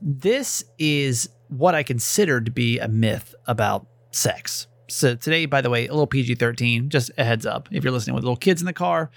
this is what I consider to be a myth about sex. So today, by the way, a little PG 13, just a heads up. If you're listening with little kids in the car,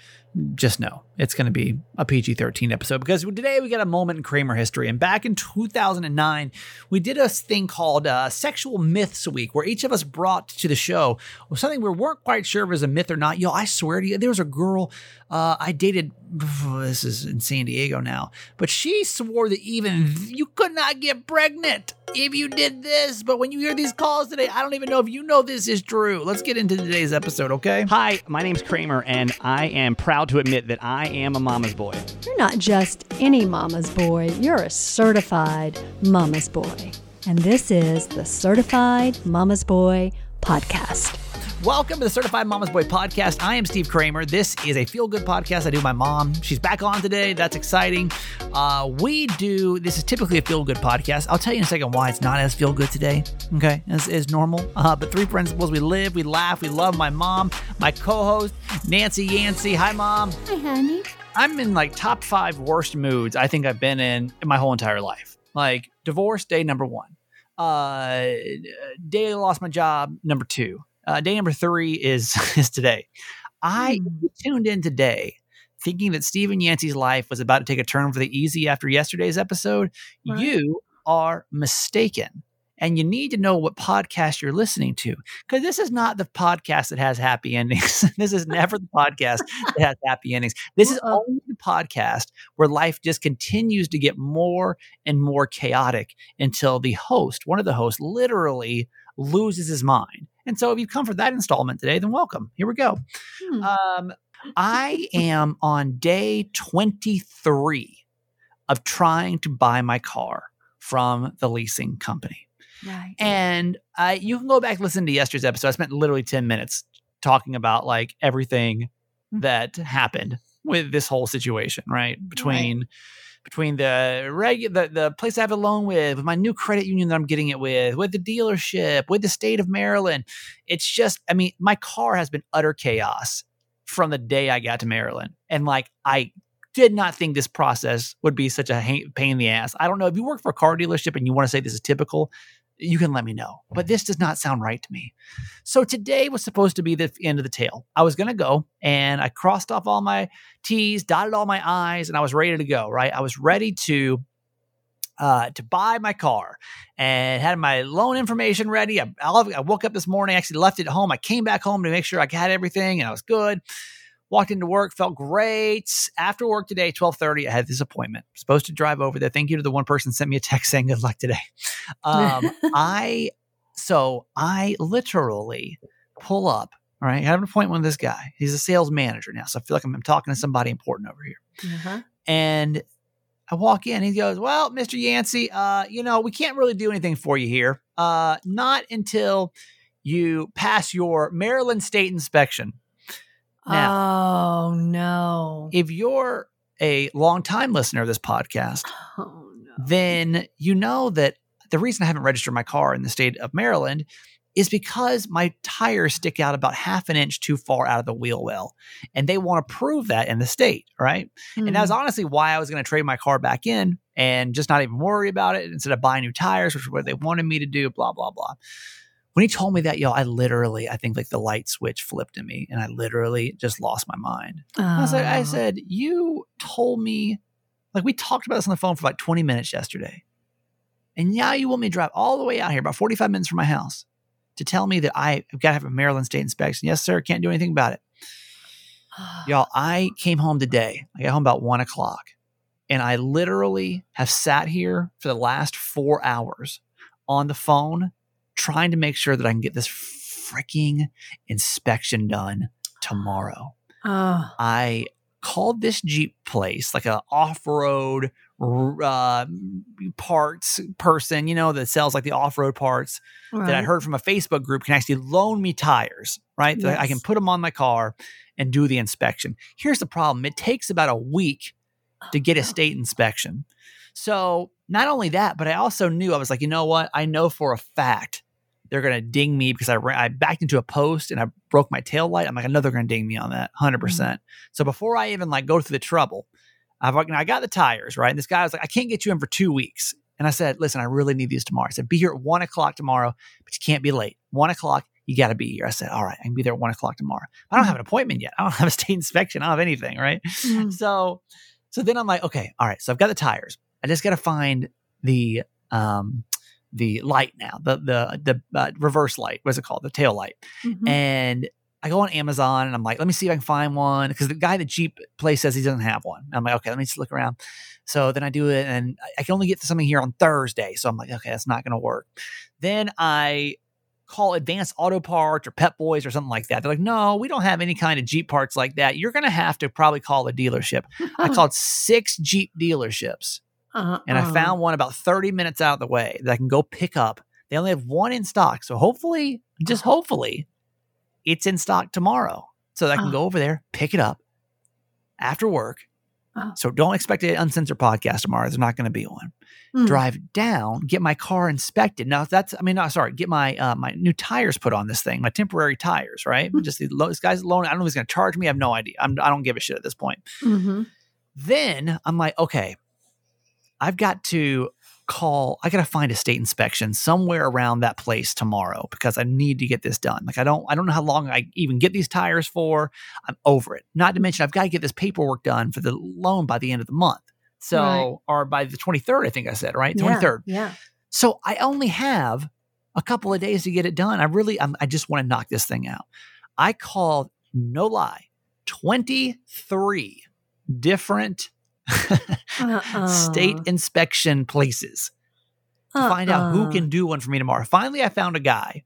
just know it's going to be a PG 13 episode because today we got a moment in Kramer history. And back in 2009, we did a thing called uh, Sexual Myths Week where each of us brought to the show something we weren't quite sure if it was a myth or not. Yo, I swear to you, there was a girl uh, I dated. This is in San Diego now, but she swore that even you could not get pregnant if you did this. But when you hear these calls today, I don't even know if you know this is true. Let's get into today's episode, okay? Hi, my name's Kramer, and I am proud to admit that I am a mama's boy. You're not just any mama's boy, you're a certified mama's boy. And this is the Certified Mama's Boy Podcast. Welcome to the Certified Mama's Boy podcast. I am Steve Kramer. This is a feel good podcast I do my mom. She's back on today. That's exciting. Uh, we do, this is typically a feel good podcast. I'll tell you in a second why it's not as feel good today, okay, as, as normal. Uh, but three principles we live, we laugh, we love my mom, my co host, Nancy Yancey. Hi, mom. Hi, honey. I'm in like top five worst moods I think I've been in in my whole entire life. Like divorce day number one, uh, day I lost my job number two, uh, day number three is is today. I Hmm. tuned in today thinking that Stephen Yancey's life was about to take a turn for the easy after yesterday's episode. Right. You are mistaken. And you need to know what podcast you're listening to because this is not the podcast that has happy endings. this is never the podcast that has happy endings. This is Uh-uh. only the podcast where life just continues to get more and more chaotic until the host, one of the hosts, literally loses his mind. And so if you've come for that installment today, then welcome. Here we go. Hmm. Um, I am on day 23 of trying to buy my car from the leasing company. right. And I, you can go back and listen to yesterday's episode. I spent literally 10 minutes talking about like everything that happened with this whole situation, right? Between between the reg the, the place I have a loan with, with my new credit union that I'm getting it with, with the dealership, with the state of Maryland. It's just, I mean, my car has been utter chaos from the day I got to Maryland. And like I did not think this process would be such a pain in the ass. I don't know if you work for a car dealership and you want to say this is typical, you can let me know. But this does not sound right to me. So today was supposed to be the end of the tale. I was going to go and I crossed off all my T's, dotted all my I's, and I was ready to go, right? I was ready to uh, to buy my car and had my loan information ready. I, I woke up this morning, actually left it at home. I came back home to make sure I had everything and I was good. Walked into work, felt great. After work today, 1230, I had this appointment. Supposed to drive over there. Thank you to the one person sent me a text saying good luck today. Um, I, so I literally pull up, all right? I have an appointment with this guy. He's a sales manager now. So I feel like I'm, I'm talking to somebody important over here. Uh-huh. And I walk in, he goes, Well, Mr. Yancey, uh, you know, we can't really do anything for you here. Uh, not until you pass your Maryland state inspection. Now, oh, no. if you're a longtime listener of this podcast, oh, no. then you know that the reason I haven't registered my car in the state of Maryland is because my tires stick out about half an inch too far out of the wheel well. And they want to prove that in the state, right? And that was Mhm. honestly why I was going to trade my car back in and just not even worry about it instead of buying new tires, which is what they wanted me to do, blah, blah, blah. When he told me that, yo, I literally, I think like the light switch flipped in me and I literally just lost my mind. I was like, I Oh. said, you told me, like we talked about this on the phone for like 20 minutes yesterday. And now you want me to drive all the way out here, about 45 minutes from my house, to tell me that I've got to have a Maryland state inspection. Yes, sir. Can't do anything about it. Y'all, I came home today. I got home about one o'clock. And I literally have sat here for the last four hours on the phone trying to make sure that I can get this freaking inspection done tomorrow. Oh, I called this Jeep place, like a off-road uh, parts person, you know, that sells like the off-road parts that I heard from a Facebook group can actually loan me tires, right? That I can put them on my car and do the inspection. Here's the problem: it takes about a week to get a state inspection. So not only that, but I also knew I was like, you know what? I know for a fact they're going to ding me because I ran, I backed into a post and I broke my tail light. I'm like, I know they're going to ding me on that 100%. percent So before I even like go through the trouble, I've like, I got the tires, right? And this guy was like, I can't get you in for two weeks. And I said, listen, I really need these tomorrow. I said, be here at one o'clock tomorrow, but you can't be late. One o'clock, you got to be here. I said, all right, I can be there at one o'clock tomorrow. I don't have an appointment yet. I don't have a state inspection. I don't have anything, right? Mm. So, so then I'm like, okay, all right. So I've got the tires. I just got to find the um the light now, the the the uh, reverse light. What's it called? The tail light. Mhm. And I go on Amazon and I'm like, let me see if I can find one because the guy at the Jeep place says he doesn't have one. And I'm like, okay, let me just look around. So then I do it and I- I can only get something here on Thursday. So I'm like, okay, that's not going to work. Then I call Advanced Auto Parts or Pep Boys or something like that. They're like, no, we don't have any kind of Jeep parts like that. You're going to have to probably call a dealership. I called six Jeep dealerships Uh-uh. and I found one about 30 minutes out of the way that I can go pick up. They only have one in stock. So hopefully, just hopefully, it's in stock tomorrow. So that I can Oh. go over there, pick it up after work. Oh. So don't expect an uncensored podcast tomorrow. There's not going to be one. Mm. Drive down, get my car inspected. Now that's, I mean, no, sorry, get my uh, my new tires put on this thing, my temporary tires, right? Hmm. Just the low, this guy's loan. I don't know if he's going to charge me. I have no idea. I'm, I don't give a shit at this point Mhm. then I'm like, okay, I've got to call, I got to find a state inspection somewhere around that place tomorrow because I need to get this done. Like I don't, I don't know how long I even get these tires for. I'm over it. Not to mention I've got to get this paperwork done for the loan by the end of the month. So, Right. or by the 23rd, I think I said, right? Yeah, 23rd. Yeah. So I only have a couple of days to get it done. I really, I'm, I just want to knock this thing out. I called, no lie, 23 different Uh-uh. state inspection places to find out who Uh-uh. can do one for me tomorrow. Finally, I found a guy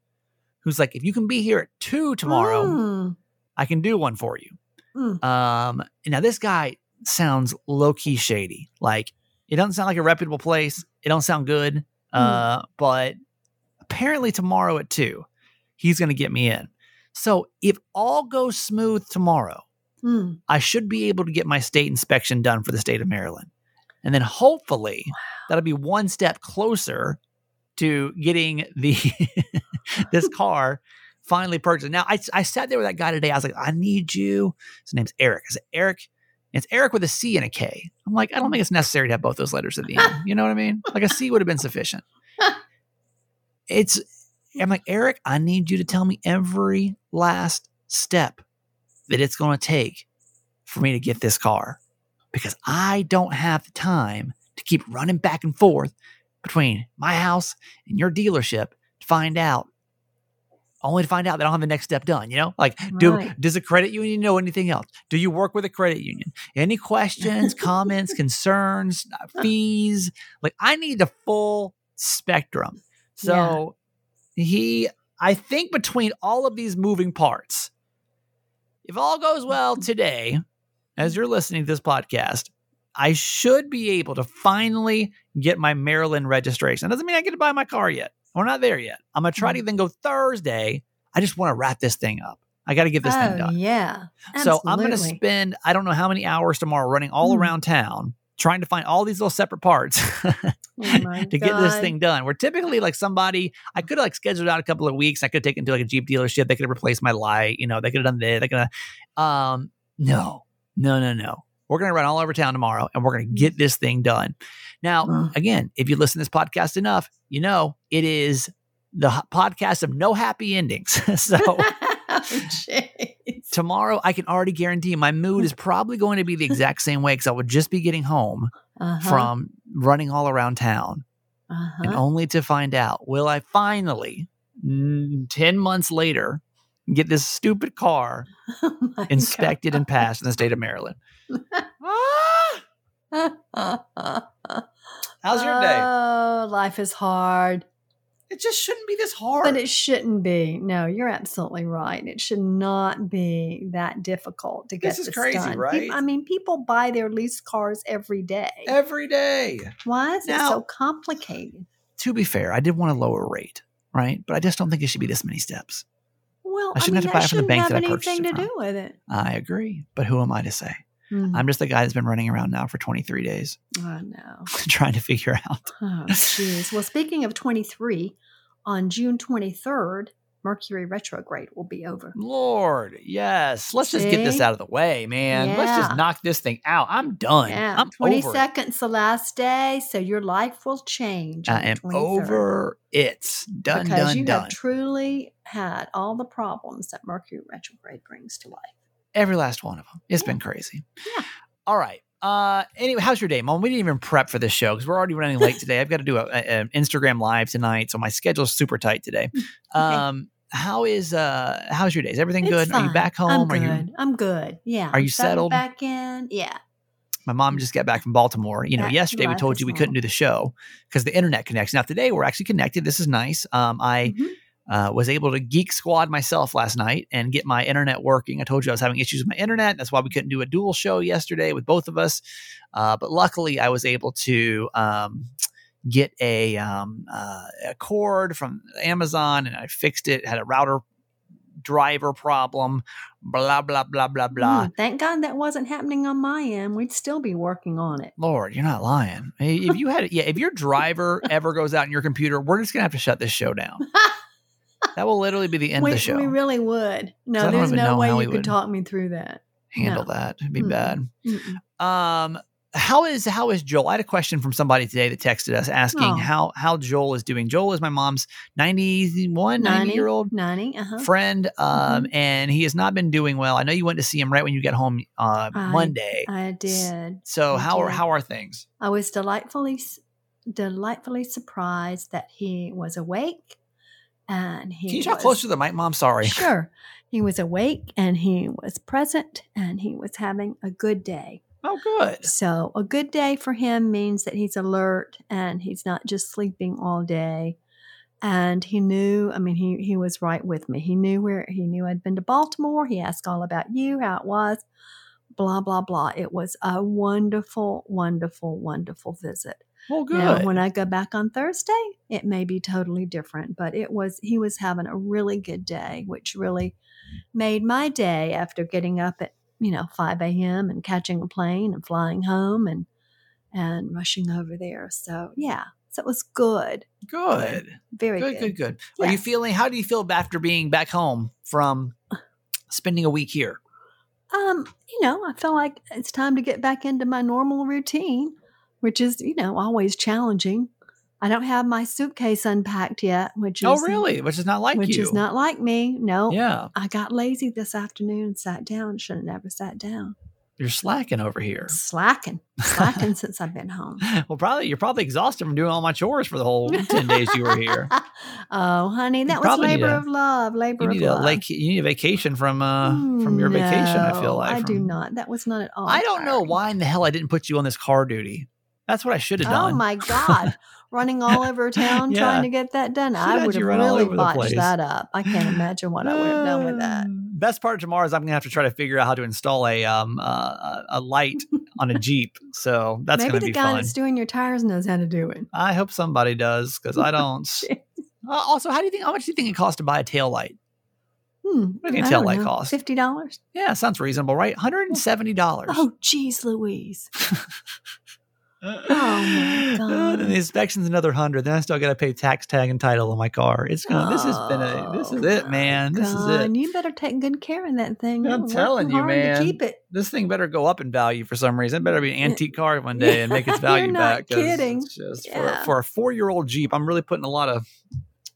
who's like, if you can be here at two tomorrow, Mm. I can do one for you. Mm. Um, now this guy sounds low key shady. Like it doesn't sound like a reputable place. It don't sound good. Uh, but apparently tomorrow at two, he's going to get me in. So if all goes smooth tomorrow, Mm. I should be able to get my state inspection done for the state of Maryland. And then hopefully that'll be one step closer to getting the this car finally purchased. Now I, I sat there with that guy today. I was like, I need you. His name's Eric. I said, Eric, it's Eric with a C and a K. I'm like, I don't think it's necessary to have both those letters at the end. You know what I mean? Like a C would have been sufficient. It's I'm like, Eric, I need you to tell me every last step that it's going to take for me to get this car because I don't have the time to keep running back and forth between my house and your dealership to find out only to find out that I don't have the next step done, you know? Like, do does a credit union know anything else? Do you work with a credit union? Any questions, comments, concerns, uh, fees? Like, I need the full spectrum. So he, I think between all of these moving parts, if all goes well today, as you're listening to this podcast, I should be able to finally get my Maryland registration. That doesn't mean I get to buy my car yet. We're not there yet. I'm gonna try to then go Thursday. I just want to wrap this thing up. I got to get this oh, thing done. yeah. So I'm going to spend I don't know how many hours tomorrow running all Mm. around town trying to find all these little separate parts Oh to get this thing done. We're typically like somebody I could have like scheduled out a couple of weeks. I could take it to like a Jeep dealership. They could have replaced my light. You know, they could have done this. They could have. Um, no, no, no, no. We're going to run all over town tomorrow and we're going to get this thing done. Now, again, if you listen to this podcast enough, you know it is the podcast of no happy endings. so jeez. tomorrow I can already guarantee my mood is probably going to be the exact same way because I would just be getting home Uh-huh. from running all around town and uh-huh. only to find out will I finally, mm, 10 months later, get this stupid car Oh inspected and passed in the state of Maryland. Ah! How's your day? Oh, life is hard. It just shouldn't be this hard. But it shouldn't be. No, you're absolutely right. It should not be that difficult to get This this, is crazy, done. Right? I mean, people buy their leased cars every day. Every day. Why is it so complicated? To be fair, I did want a lower rate, right? But I just don't think it should be this many steps. Well, I I, shouldn't mean, have to buy it from the bank that I purchased anything it to from. do with it. I agree. But who am I to say? Mhm. I'm just the guy that's been running around now for 23 days I know. trying to figure out. Oh, jeez. well, speaking of 23, on June 23rd, Mercury retrograde will be over. Lord, yes. Let's just get this out of the way, man. Let's just knock this thing out. I'm done. Yeah, I'm twenty over it. second's the last day, so your life will change. I am 23rd. over it. Done, because done, you done. have truly had all the problems that Mercury retrograde brings to life. Every last one of them. It's Yeah. been crazy. Yeah. All right. Uh, anyway, how's your day, Mom? We didn't even prep for this show because we're already running late today. I've got to do an Instagram live tonight, so my schedule's super tight today. Um, how is uh, how's your day? Is everything It's good? Are you back home? I'm Are good. you? I'm good. Yeah. Are you settled? Back in. Yeah. My mom just got back from Baltimore. You know, Back yesterday we told you we couldn't do the show because the internet connects. Now today we're actually connected. This is nice. Um, I Mhm. Uh, was able to geek squad myself last night and get my internet working. I told you I was having issues with my internet. That's why we couldn't do a dual show yesterday with both of us. Uh, but luckily, I was able to um, get a, um, uh, a cord from Amazon and I fixed it. Had a router driver problem. Blah blah blah blah blah. Mm, thank God that wasn't happening on my end. We'd still be working on it. Lord, you're not lying. If you had, yeah, if your driver ever goes out in your computer, we're just gonna have to shut this show down. That will literally be the end we, of the show. we really would. No, there's no way you could talk me through that. Handle No. that. It'd be Mm-mm. bad. Mm-mm. Um, how is how is Joel? I had a question from somebody today that texted us asking Oh. how how Joel is doing. Joel is my mom's 91, 90 90, year old 90, uh-huh. friend, um, Mhm. and he has not been doing well. I know you went to see him right when you got home uh, I- Monday. I did. so I how are how are things? I was delightfully delightfully surprised that he was awake and he Can you talk was- closer to the mic, Mom? Sorry. Sure. He was awake and he was present and he was having a good day. Oh, good. So, a good day for him means that he's alert and he's not just sleeping all day. And he knew, I mean, he, he was right with me. He knew where he knew I'd been to Baltimore. He asked all about you, how it was, blah, blah, blah. It was a wonderful, wonderful, wonderful visit. Well, good. Now, when I go back on Thursday, it may be totally different, but it was, he was having a really good day, which really made my day after getting up at, you know, 5 a.m. and catching a plane and flying home and, and rushing over there. So, yeah, so it was good. good. Very Good, good. good, good. Are you feeling? How do you feel after being back home from spending a week here? Um, you know, I feel like it's time to get back into my normal routine, which is, you know, always challenging. I don't have my suitcase unpacked yet, which is oh, really? Which is not like you which you. is not like me. No, Yeah, I got lazy this afternoon and sat down. Should have never sat down. you're slacking over here. Slacking, slacking since I've been home. well, probably you're probably exhausted from doing all my chores for the whole ten days you were here. oh, honey, that was labor a- of love. Labor You of a love. like you need a vacation from uh from your vacation. I feel No, like I do not. That was not at all. I don't know why in the hell I didn't put you on this car duty. That's what I should have done. Oh my God. Running all over town Yeah. trying to get that done. Should I would have really botched that up. I can't imagine what I would have done with that. Uh, Best part of tomorrow is I'm gonna have to try to figure out how to install a um uh, a light on a Jeep. So that's Maybe the be guy fun. that's doing your tires knows how to do it. I hope somebody does because I don't. Uh, also, how do you think? How much do you think it costs to buy a tail light? Hmm. What do you think tail light costs? Fifty dollars. Yeah, sounds reasonable, right? Hundred and seventy dollars. Oh, geez, Louise. my God. And the inspection's another hundred. Then I still got to pay tax tag and title on my car. It's gonna. this has been a. This is Oh, it, man. This is God. it. You better take good care of that thing. I'm telling you, man. keep it. This thing better go up in value for some reason. It better be an antique car one day and make its value You're not back. kidding. It's just Yeah. for, for a four year old Jeep, I'm really putting a lot of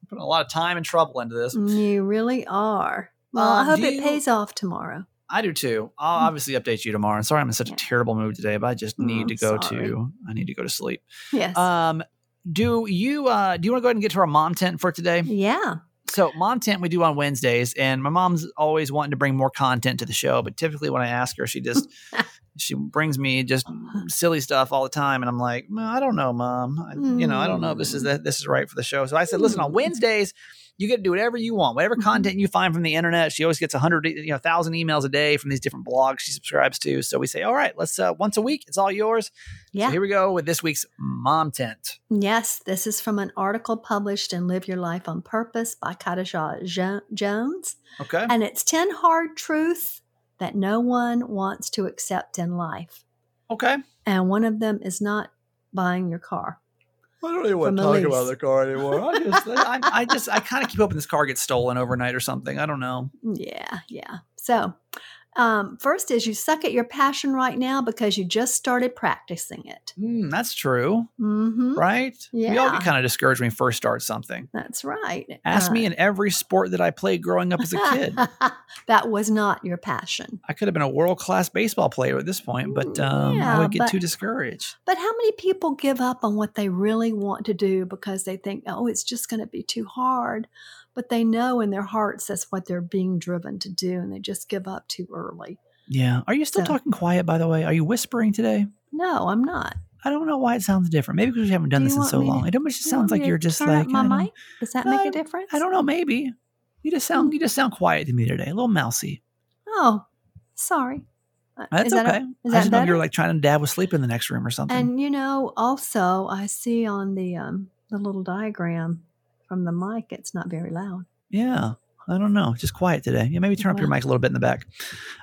putting a lot of time and trouble into this. You really are. Well, I Um, hope it you- pays off tomorrow. I do too. I'll Mm. obviously update you tomorrow. And sorry, I'm in such Yeah. a terrible mood today, but I just need to go sorry. to. I need to go to sleep. Yes. Um, do you uh do you want to go ahead and get to our MOMtent for today? yeah. So mom tent we do on Wednesdays, and my mom's always wanting to bring more content to the show, but typically when I ask her, she just she brings me just silly stuff all the time, and I'm like, "Well, I don't know, mom. I, You know, I don't know if this is that this is right for the show. So I said, listen, on Mm. Wednesdays. You get to do whatever you want, whatever Mhm. content you find from the internet. She always gets a hundred, you know, thousand emails a day from these different blogs she subscribes to. So we say, all right, let's uh, once a week. It's all yours. Yeah. So here we go with this week's MOMtent. Yes, this is from an article published in Live Your Life on Purpose by Kadisha Jo- Jones. Okay. And it's 10 hard truths that no one wants to accept in life. Okay. And one of them is not buying your car. I don't even want to talk about the car anymore. I just, I, I just, I kind of keep hoping this car gets stolen overnight or something. I don't know. Yeah, yeah. So, um, first is you suck at your passion right now because you just started practicing it. Mm, that's true, Mm-hmm. right? We all get kind of discouraged when we first start something. That's right. Ask Uh, me in every sport that I played growing up as a kid. that was not your passion. I could have been a world class baseball player at this point, but um, I would get but- too discouraged. But how many people give up on what they really want to do because they think, oh, it's just going to be too hard? But they know in their hearts that's what they're being driven to do, and they just give up too early. Yeah. Are you still So- talking quiet, by the way? Are you whispering today? No, I'm not. I don't know why it sounds different. Maybe because we haven't done Do this in so to- long. It almost just sounds like you're just like my mic. Does that make a difference? I don't know. Maybe you just sound you just sound quiet to me today. A little mousy. Oh, sorry. Uh, That's is that okay. a- is I that just know you're like trying to dad was sleep in the next room or something. And you know, also I see on the um the little diagram from the mic, it's not very loud. yeah. I don't know. Just quiet today. Yeah, maybe turn up your mic a little bit in the back.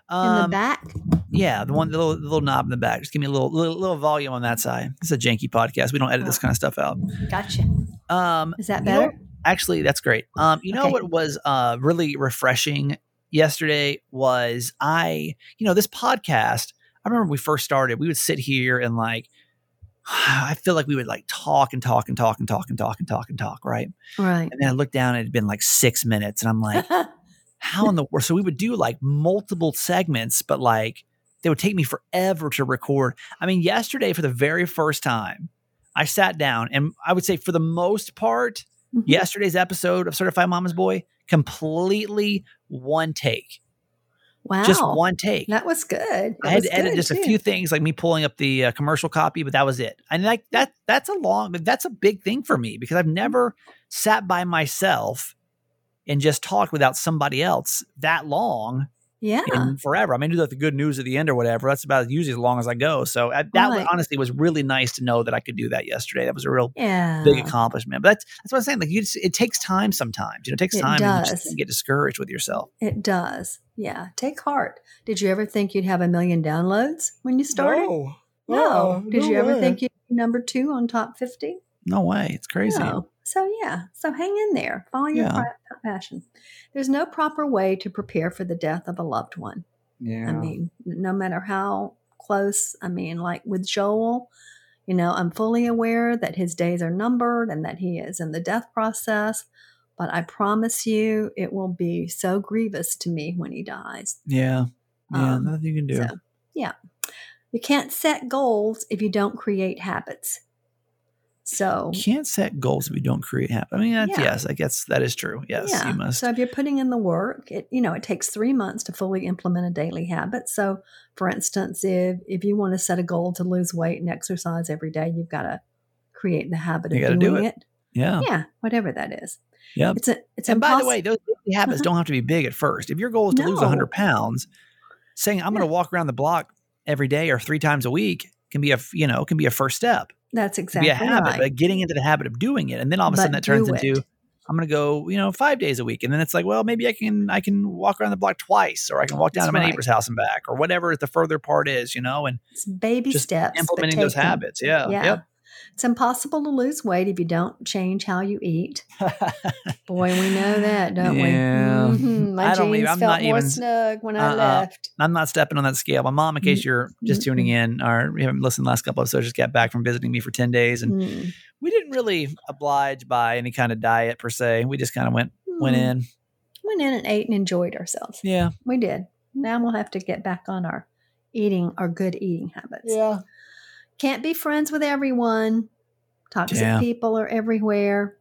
In Um, the back, Yeah, the one, the little, the little knob in the back. Just give me a little, little, little volume on that side. It's a janky podcast. We don't edit this Oh. kind of stuff out. gotcha. Um, Is that you know- better? actually, that's great. Um, you know what was uh really refreshing yesterday was I, you know, this podcast. I remember we first started, we would sit here and like, I feel like we would like talk and talk and talk and talk and talk and talk and talk, right? Right. And then I looked down and it had been like six minutes, and I'm like, how in the world? So we would do like multiple segments, but like they would take me forever to record. I mean, yesterday for the very first time, I sat down and I would say for the most part, Mhm. yesterday's episode of Certified Mama's Boy completely one take, Wow. just one take. That was good. That I had to edit just a few things, like me pulling up the uh, commercial copy, but that was it. And like that, that's a long, that's a big thing for me because I've never sat by myself and just talked without somebody else that long Yeah. and forever. I mean, do like the good news at the end or whatever. That's about usually as long as I go. So uh, that Right. honestly was really nice to know that I could do that yesterday. That was a real Yeah. big accomplishment. But that's that's what I'm saying. Like you, just, it takes time sometimes. You know, it takes It time and you does. just get discouraged with yourself. It does. Yeah. Take heart. Did you ever think you'd have a million downloads when you started? No. No. Did you ever think you'd be number two on top 50? No way. It's crazy. No. So, yeah. So hang in there. Follow your Yeah. passion. There's no proper way to prepare for the death of a loved one. Yeah. I mean, no matter how close, I mean, like with Joel, you know, I'm fully aware that his days are numbered and that he is in the death process. But I promise you, it will be so grievous to me when he dies. yeah. Yeah. Um, nothing you can do. So, yeah. You can't set goals if you don't create habits. So, You can't set goals if you don't create habits. I mean, that's, Yeah. yes, I guess that is true. Yes, yeah. you must. So if you're putting in the work, it you know it takes three months to fully implement a daily habit. So, for instance, if if you want to set a goal to lose weight and exercise every day, you've got to create the habit You of gotta do doing it. it. yeah. Yeah, whatever that is. Yeah, It's a it's and by the way, those daily habits Uh-huh. don't have to be big at first. If your goal is to lose 100 pounds, saying I'm going to walk around the block every day or three times a week can be a you know can be a first step. That's exactly be a habit, right. but getting into the habit of doing it, and then all of a sudden But that turns into it. I'm going to go you know five days a week, and then it's like well maybe I can I can walk around the block twice, or I can walk down That's to my right. neighbor's house and back, or whatever the further part is, you know, and It's baby just steps. implementing those habits. Yeah. Yeah. Yep. It's impossible to lose weight if you don't change how you eat. Boy, we know that, don't Yeah. we? Mhm. My I don't jeans even- felt not more even- snug when I Uh-uh. left. I'm not stepping on that scale. My mom, in case you're just tuning in or you haven't listened to the last couple episodes, just got back from visiting me for 10 days. And Mm. we didn't really oblige by any kind of diet per se. We just kind of went went Mm. in. Went in and ate and enjoyed ourselves. Yeah. We did. Now we'll have to get back on our eating, our good eating habits. Can't be friends with everyone. Toxic Yeah. people are everywhere.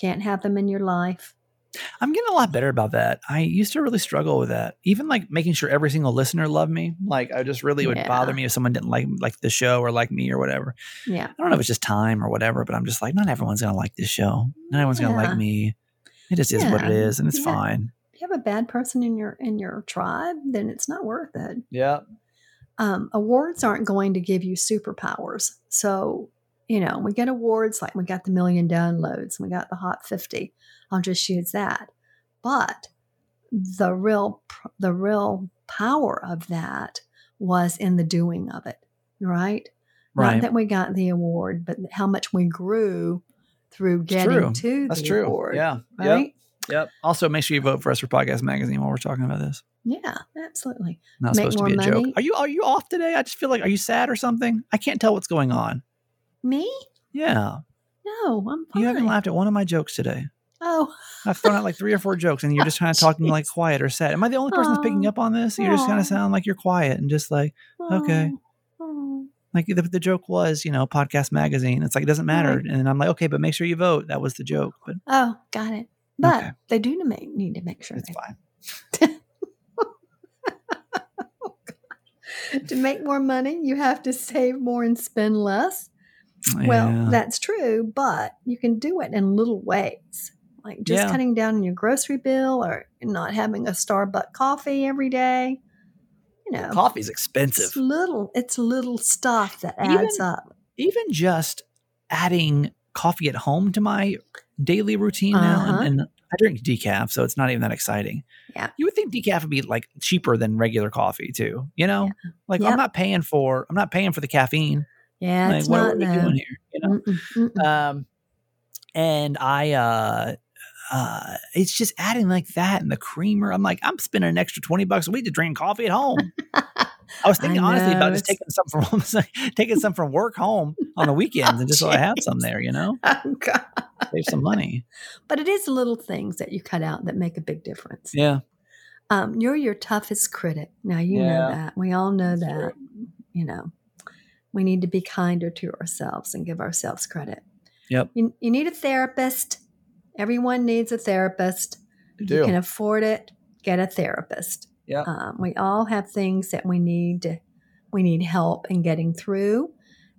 Can't have them in your life. I'm getting a lot better about that. I used to really struggle with that. Even like making sure every single listener loved me. Like I just really would Yeah. bother me if someone didn't like like the show or like me or whatever. Yeah. I don't know if it's just time or whatever, but I'm just like, not everyone's gonna like this show. Not everyone's gonna like me. It just is what it is and it's Yeah. fine. If you have a bad person in your in your tribe, then it's not worth it. Yeah. Um, awards aren't going to give you superpowers. So, you know, we get awards like we got the million downloads, we got the hot 50. I'll just use that. But the real the real power of that was in the doing of it, right? Right. Not that we got the award, but how much we grew through getting to That's the true. award. Yeah. Right? Yep. Also, make sure you vote for us for Podcast Magazine while we're talking about this. Yeah, absolutely. Not Make supposed to be a more joke. Are you are you off today? I just feel like are you sad or something? I can't tell what's going on. Me? Yeah. No, I'm fine. You haven't laughed at one of my jokes today. Oh, I've thrown out like three or four jokes, and you're just kind of oh, talking like quiet or sad. Am I the only person that's picking up on this? You just kind of sound like you're quiet and just like Okay. oh, oh. like the, the joke was, you know, podcast magazine. It's like it doesn't matter, Right. and I'm like, okay, but make sure you vote. That was the joke, but Oh, got it. But Okay. they do make, need to make sure it's fine. to make more money, you have to save more and spend less. Well, that's true, but you can do it in little ways. Like just Yeah. cutting down on your grocery bill or not having a Starbucks coffee every day. You know, coffee's expensive. it's expensive. little it's little stuff that Even- adds up. Even just adding coffee at home to my daily routine now, Uh-huh. and, and I drink decaf, so it's not even that exciting. Yeah. you would think decaf would be like cheaper than regular coffee too. You know, like Yep. I'm not paying for I'm not paying for the caffeine. Yeah, like it's what not are we though. doing here? You know. Mm-mm, mm-mm. um and i uh uh it's just adding like that and the creamer i'm like i'm spending an extra 20 bucks a week to drink coffee at home i was thinking I honestly about just taking some from taking some from work home on the weekends and just so i have some there you know Oh, God. save some money But it is little things that you cut out that make a big difference. yeah Um, you're your toughest critic. Now you Yeah. know that. We all know That's that. You know, we need to be kinder to ourselves and give ourselves credit. Yep. You, you need a therapist. Everyone needs a therapist. you you can afford it, get a therapist. Yep. Um, we all have things that we need we need help in getting through,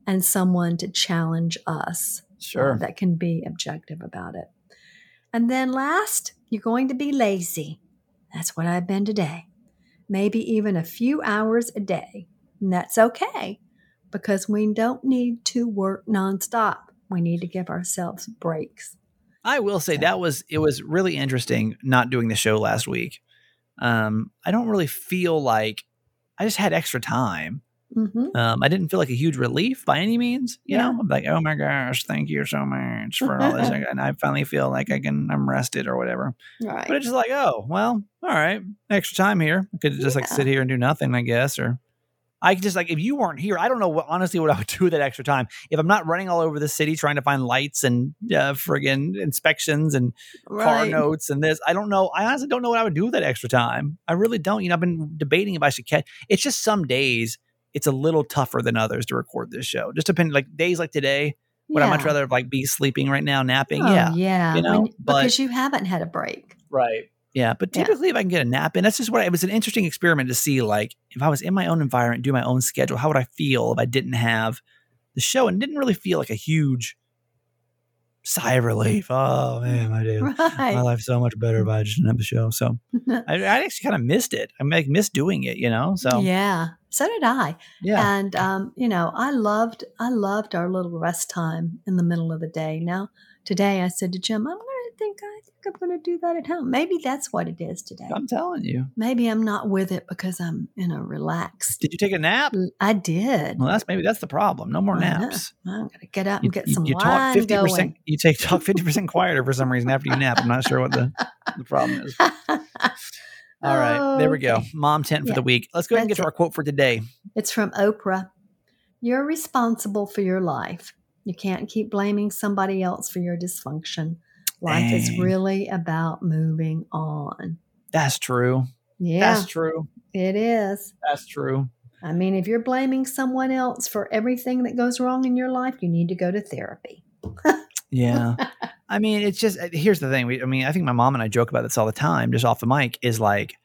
and someone to challenge us uh, sure that can be objective about it. And then last, you're going to be lazy. That's what I've been today. Maybe even a few hours a day. And that's okay because we don't need to work nonstop. We need to give ourselves breaks. I will say that was it was really interesting not doing the show last week um i don't really feel like i just had extra time hmm Um, I didn't feel like a huge relief by any means. You Yeah. know, I'm like, oh my gosh, thank you so much for all this, and I finally feel like I can, I'm rested or whatever. Right. But it's just like, oh, well, all right, extra time here. I could just like sit here and do nothing, I guess, or I just like if you weren't here, I don't know what honestly what I would do with that extra time. If I'm not running all over the city trying to find lights and uh, friggin' inspections and car notes and this. I don't know. I honestly don't know what I would do with that extra time. I really don't. You know, I've been debating if I should catch. It's just some days it's a little tougher than others to record this show. Just depending, like days like today, would I much rather like be sleeping right now, napping? Oh, yeah, yeah. you know, When- but- because you haven't had a break. right. Yeah, but Yeah. typically if I can get a nap in, that's just what I, it was an interesting experiment to see. Like if I was in my own environment, do my own schedule, how would I feel if I didn't have the show and didn't really feel like a huge sigh of relief. Oh man, my day, my life's so much better if I just didn't have the show. So I, I actually kind of missed it. I like missed doing it, you know. So yeah. So did I. yeah, And um, you know, I loved I loved our little rest time in the middle of the day. Now today I said to Jim, I'm think I think I'm gonna do that at home. Maybe that's what it is today. I'm telling you. Maybe I'm not with it because I'm in a relaxed Did you take a nap? I did. Well, that's maybe that's the problem. No more naps. I'm gonna get up You, and get you- some you talk wine fifty going. percent. You take talk fifty percent quieter for some reason after you nap. I'm not sure what the, the problem is. All right, there we go. MOMtent for Yeah, the week. Let's go ahead and get that's to our quote for today. It's from Oprah. You're responsible for your life. You can't keep blaming somebody else for your dysfunction. Life is really about moving on. That's true. Yeah, That's true. it is. That's true. I mean, if you're blaming someone else for everything that goes wrong in your life, you need to go to therapy. Yeah. I mean, it's just uh, here's the thing. We, I mean, I think my mom and I joke about this all the time, just off the mic. Is like,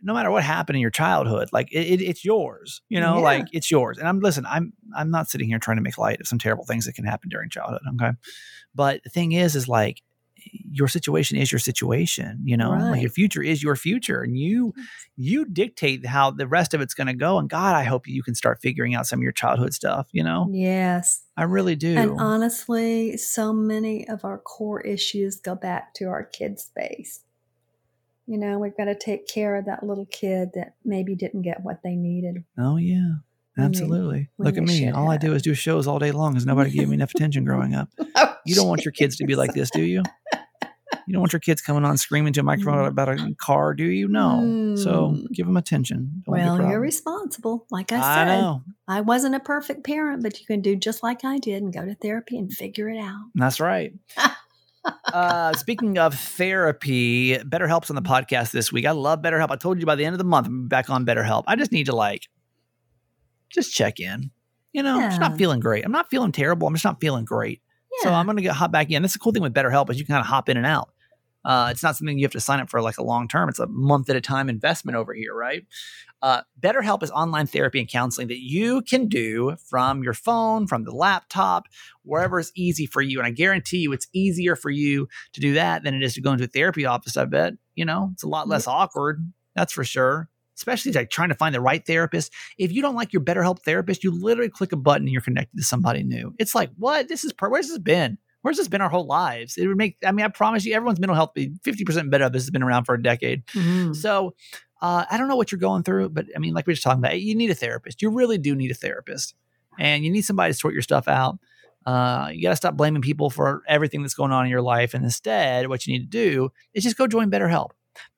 no matter what happened in your childhood, like it, it, it's yours. You know, Yeah. like it's yours. And I'm listen. I'm I'm not sitting here trying to make light of some terrible things that can happen during childhood. Okay, but the thing is, is like your situation is your situation. You know, like your future is your future, and you you dictate how the rest of it's going to go. And God, I hope you can start figuring out some of your childhood stuff. You know, Yes. I really do. And honestly, so many of our core issues go back to our kid space. You know, we've got to take care of that little kid that maybe didn't get what they needed. Oh yeah, Absolutely. we Look at me. All I do is do shows all day long because nobody gave me enough attention growing up. Oh, You don't want your kids to be like this, do you? You don't want your kids coming on screaming to a microphone Mm. about a car, do you? No. So Mm. give them attention. Don't Well, you're responsible. Like I said, I know. I wasn't a perfect parent, but you can do just like I did and go to therapy and figure it out. That's right. uh, speaking of therapy, BetterHelp's on the podcast this week. I love BetterHelp. I told you by the end of the month, I'm back on BetterHelp. I just need to like, just check in. You know, I'm just not feeling great. I'm not feeling terrible. I'm just not feeling great. So I'm gonna get hop back in. That's the cool thing with BetterHelp is you can kind of hop in and out. Uh, it's not something you have to sign up for like a long term. It's a month at a time investment over here, right? Uh, BetterHelp is online therapy and counseling that you can do from your phone, from the laptop, wherever is easy for you. And I guarantee you, it's easier for you to do that than it is to go into a therapy office. I bet you know it's a lot less awkward. That's for sure. Especially like trying to find the right therapist. If you don't like your BetterHelp therapist, you literally click a button and you're connected to somebody new. It's like, what? This is per- where's this been? Where's this been our whole lives? It would make. I mean, I promise you, everyone's mental health be fifty percent better. This has been around for a decade. Mhm. So uh, I don't know what you're going through, but I mean, like we were just talking about, you need a therapist. You really do need a therapist, and you need somebody to sort your stuff out. Uh, you got to stop blaming people for everything that's going on in your life, and instead, what you need to do is just go join BetterHelp.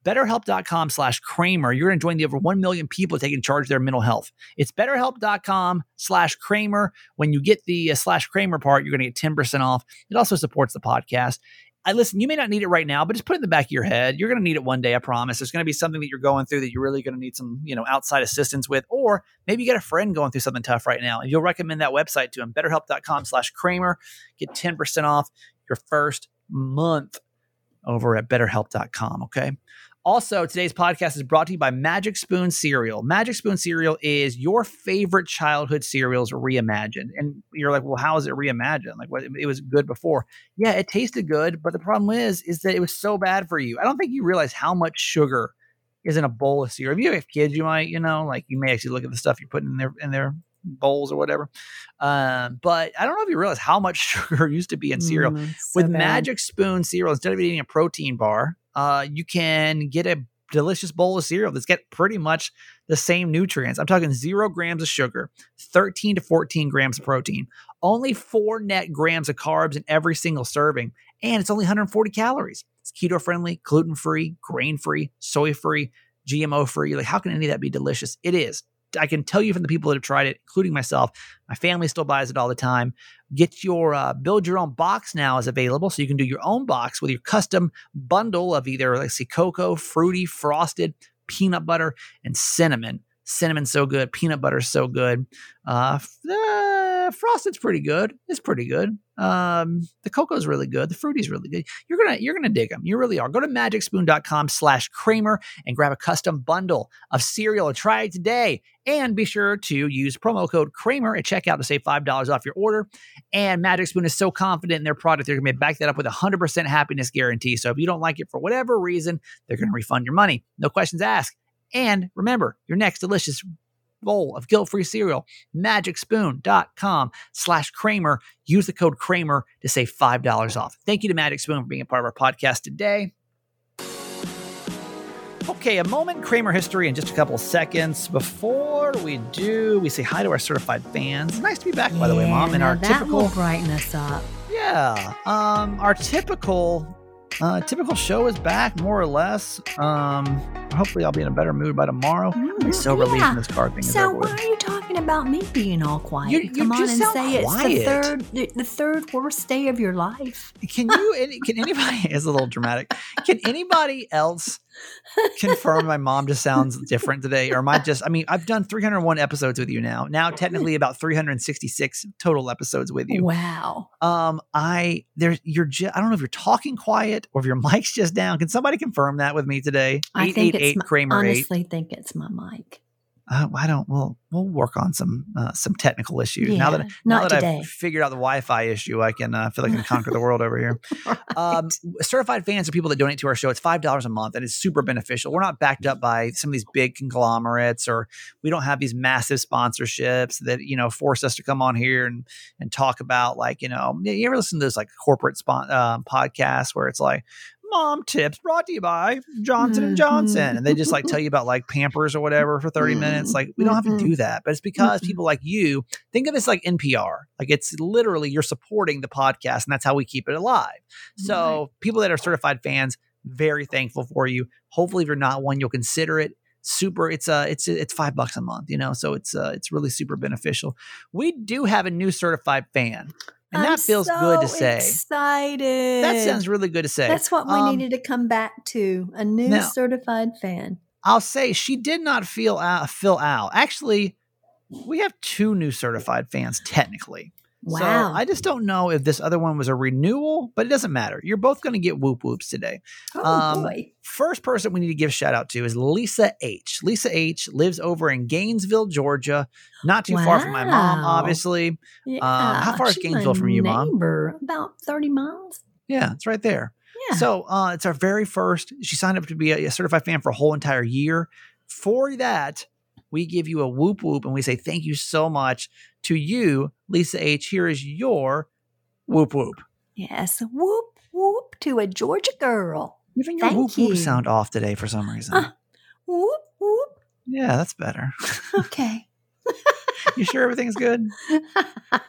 BetterHelp.com slash Kramer. You're going to join the over 1 million people taking charge of their mental health. It's BetterHelp.com slash Kramer. When you get the uh, slash Kramer part, you're going to get 10% off. It also supports the podcast. I listen, you may not need it right now, but just put it in the back of your head. You're going to need it one day, I promise. There's going to be something that you're going through that you're really going to need some, you know, outside assistance with, or maybe you got a friend going through something tough right now. And you'll recommend that website to them, betterhelp.com slash Kramer. Get 10% off your first month over at betterhelp.com. Okay. Also, today's podcast is brought to you by Magic Spoon Cereal. Magic Spoon Cereal is your favorite childhood cereals reimagined. And you're like, well, how is it reimagined? Like, what? It was good before. Yeah, it tasted good, but the problem is, is that it was so bad for you. I don't think you realize how much sugar is in a bowl of cereal. If you have kids, you might, you know, like you may actually look at the stuff you're putting in their in their bowls or whatever. Um, but I don't know if you realize how much sugar used to be in cereal Mm, so with bad. Magic Spoon cereal, instead of eating a protein bar, uh, you can get a delicious bowl of cereal that's got pretty much the same nutrients. I'm talking zero grams of sugar, 13 to 14 grams of protein, only four net grams of carbs in every single serving, and it's only 140 calories. It's keto friendly, gluten free, grain free, soy free, GMO free. Like, how can any of that be delicious? It is. I can tell you from the people that have tried it, including myself, my family still buys it all the time. Get your uh, build your own box now is available, so you can do your own box with your custom bundle of either let's see cocoa, fruity, frosted, peanut butter, and cinnamon. Cinnamon's so good, peanut butter's so good. Uh, f- uh, frosted's pretty good. It's pretty good. Um, the cocoa's really good. The fruity's really good. You're gonna you're gonna dig them. You really are. Go to magicspoon.com/slash Kramer and grab a custom bundle of cereal and try it today. And be sure to use promo code Kramer at checkout to save $5 off your order. And Magic Spoon is so confident in their product, they're to back that up with a 100% happiness guarantee. So if you don't like it for whatever reason, they're to refund your money. No questions asked. And remember, your next delicious bowl of guilt-free cereal, magicspoon.com slash Kramer. Use the code Kramer to save $5 off. Thank you to Magic Spoon for being a part of our podcast today. Okay, a moment in Kramer history in just a couple seconds. Before we do, we say hi to our certified fans. Nice to be back, by the way, Mom. And our that typical, will brighten us up. yeah, um, our typical, uh, typical show is back more or less. Um, hopefully, I'll be in a better mood by tomorrow. I'm gonna be so relieved Yeah. when this card thing is So why with. are you talking about me being all quiet? You- you Come on and say quiet. it's the third, the, the third worst day of your life. Can you? any- Can anybody? It's a little dramatic. Can anybody else confirm my mom just sounds different today, or am I just? I mean, I've done 301 episodes with you now. Now, technically, about 366 total episodes with you. Wow. Um, I there's you're just. I don't know if you're talking quiet or if your mic's just down. Can somebody confirm that with me today? I think it's 888 my, Kramer eight. honestly think it's my mic. Uh, I don't. We'll we'll work on some uh, some technical issues Yeah, now that now that today. I've figured out the Wi-Fi issue. I can uh, feel like I can conquer the world over here. Um, certified fans are people that donate to our show. It's five dollars a month, and it's super beneficial. We're not backed up by some of these big conglomerates, or we don't have these massive sponsorships that you know force us to come on here and and talk about like you know you ever listen to those like corporate spon- uh, podcasts where it's like mom tips brought to you by Johnson and Johnson. And they just like tell you about like Pampers or whatever for 30 minutes. Like we don't have to do that. But it's because people like you think of this like NPR. Like it's literally you're supporting the podcast and that's how we keep it alive. So people that are certified fans, very thankful for you. Hopefully if you're not one, you'll consider it. Super, it's uh it's it's five bucks a month, you know, so it's uh it's really super beneficial. We do have a new certified fan, and I'm that feels good to say. Excited. That sounds really good to say. That's what we Um, needed to come back to. A new now- certified fan. I'll say she did not feel out, fill out. Actually, we have two new certified fans technically. Wow. So I just don't know if this other one was a renewal, but it doesn't matter. You're both going to get whoop whoops today. oh um, boy. First person we need to give a shout out to is Lisa H. Lisa H lives over in Gainesville, Georgia, not too far from my mom, obviously. Yeah. how far is Gainesville from you, Mom? About 30 miles. Yeah, it's right there. Yeah. So uh, it's our very first. She signed up to be a, a certified fan for a whole entire year. For that, we give you a whoop whoop and we say thank you so much to you, Lisa H. Here is your whoop whoop. yes. Whoop, whoop to a Georgia girl. Even your Thank whoop whoop you. sound off today for some reason. Ah. Whoop, whoop. yeah, that's better. Okay. you sure everything's good?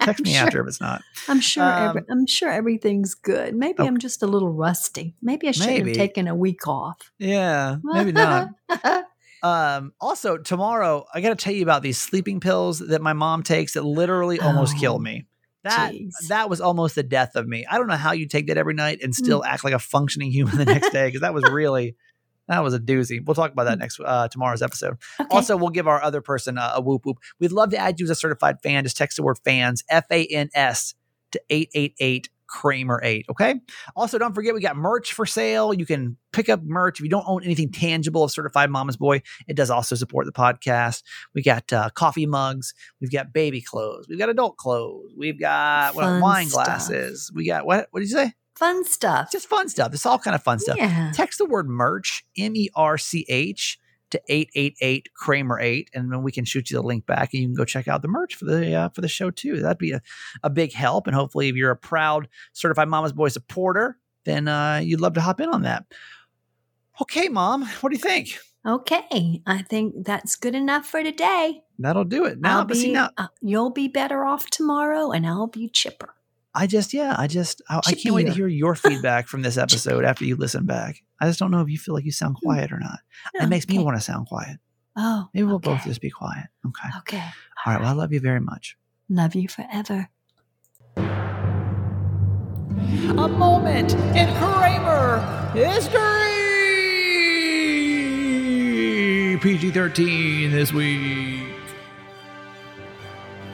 Text me I'm after if it's not. I'm sure. every, Um, I'm sure everything's good. Maybe Oh. I'm just a little rusty. Maybe I Maybe. have taken a week off. Yeah, maybe not. Um, also, tomorrow, I got to tell you about these sleeping pills that my mom takes that literally almost Oh, killed me. That that was almost the death of me. I don't know how you take that every night and Mm. still act like a functioning human the next day because that was really that was a doozy. We'll talk about that next uh, tomorrow's episode. okay. Also, we'll give our other person a, a whoop whoop. We'd love to add you as a certified fan. Just text the word fans F A N S to eight eight eight Kramer eight. Okay. Also, don't forget we got merch for sale. You can pick up merch if you don't own anything tangible of Certified Mama's Boy. It does also support the podcast. We got uh, coffee mugs. We've got baby clothes. We've got adult clothes. We've got what, wine stuff. glasses. We got what? What did you say? Fun stuff. Just fun stuff. It's all kind of fun stuff. Yeah. Text the word merch, M E R C H, to 888 Kramer 8, and then we can shoot you the link back and you can go check out the merch for the uh, for the show too. That'd be a, a big help. And hopefully, if you're a proud certified Mama's Boy supporter, then uh, you'd love to hop in on that. Okay, Mom, what do you think? Okay. I think that's good enough for today. That'll do it. Now, I'll but see, now uh, you'll be better off tomorrow, and I'll be chipper. I just, yeah, I just, I, I can't wait to hear your feedback from this episode after you listen back. I just don't know if you feel like you sound Hmm. quiet or not. It makes me want to sound quiet. Oh, Maybe we'll both just be quiet. Okay. Okay. All right. Well, I love you very much. Love you forever. A moment in Kramer history. PG 13 this week.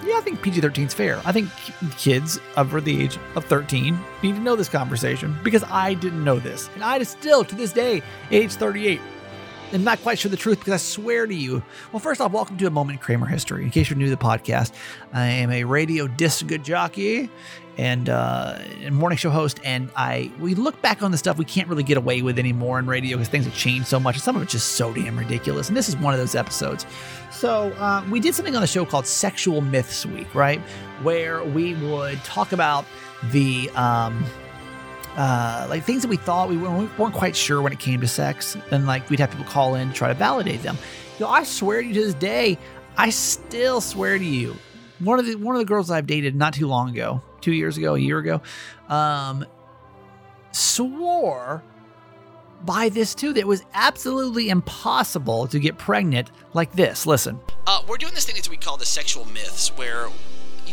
Yeah, I think PG 13 is fair. I think kids over the age of 13 need to know this conversation because I didn't know this. And I still, to this day, age 38, am not quite sure the truth because I swear to you. Well, first off, welcome to a moment in Kramer history. In case you're new to the podcast, I am a radio disc jockey and uh, morning show host, and I we look back on the stuff we can't really get away with anymore in radio because things have changed so much, and some of it's just so damn ridiculous. And this is one of those episodes. So uh, we did something on the show called Sexual Myths Week, right, where we would talk about the um, uh, like things that we thought we weren't, we weren't quite sure when it came to sex, and like we'd have people call in to try to validate them. Know, I swear to you to this day, I still swear to you, one of the one of the girls I've dated not too long ago, two years ago, a year ago, um, swore by this too that it was absolutely impossible to get pregnant like this. Listen, Uh, we're doing this thing that we call the sexual myths, where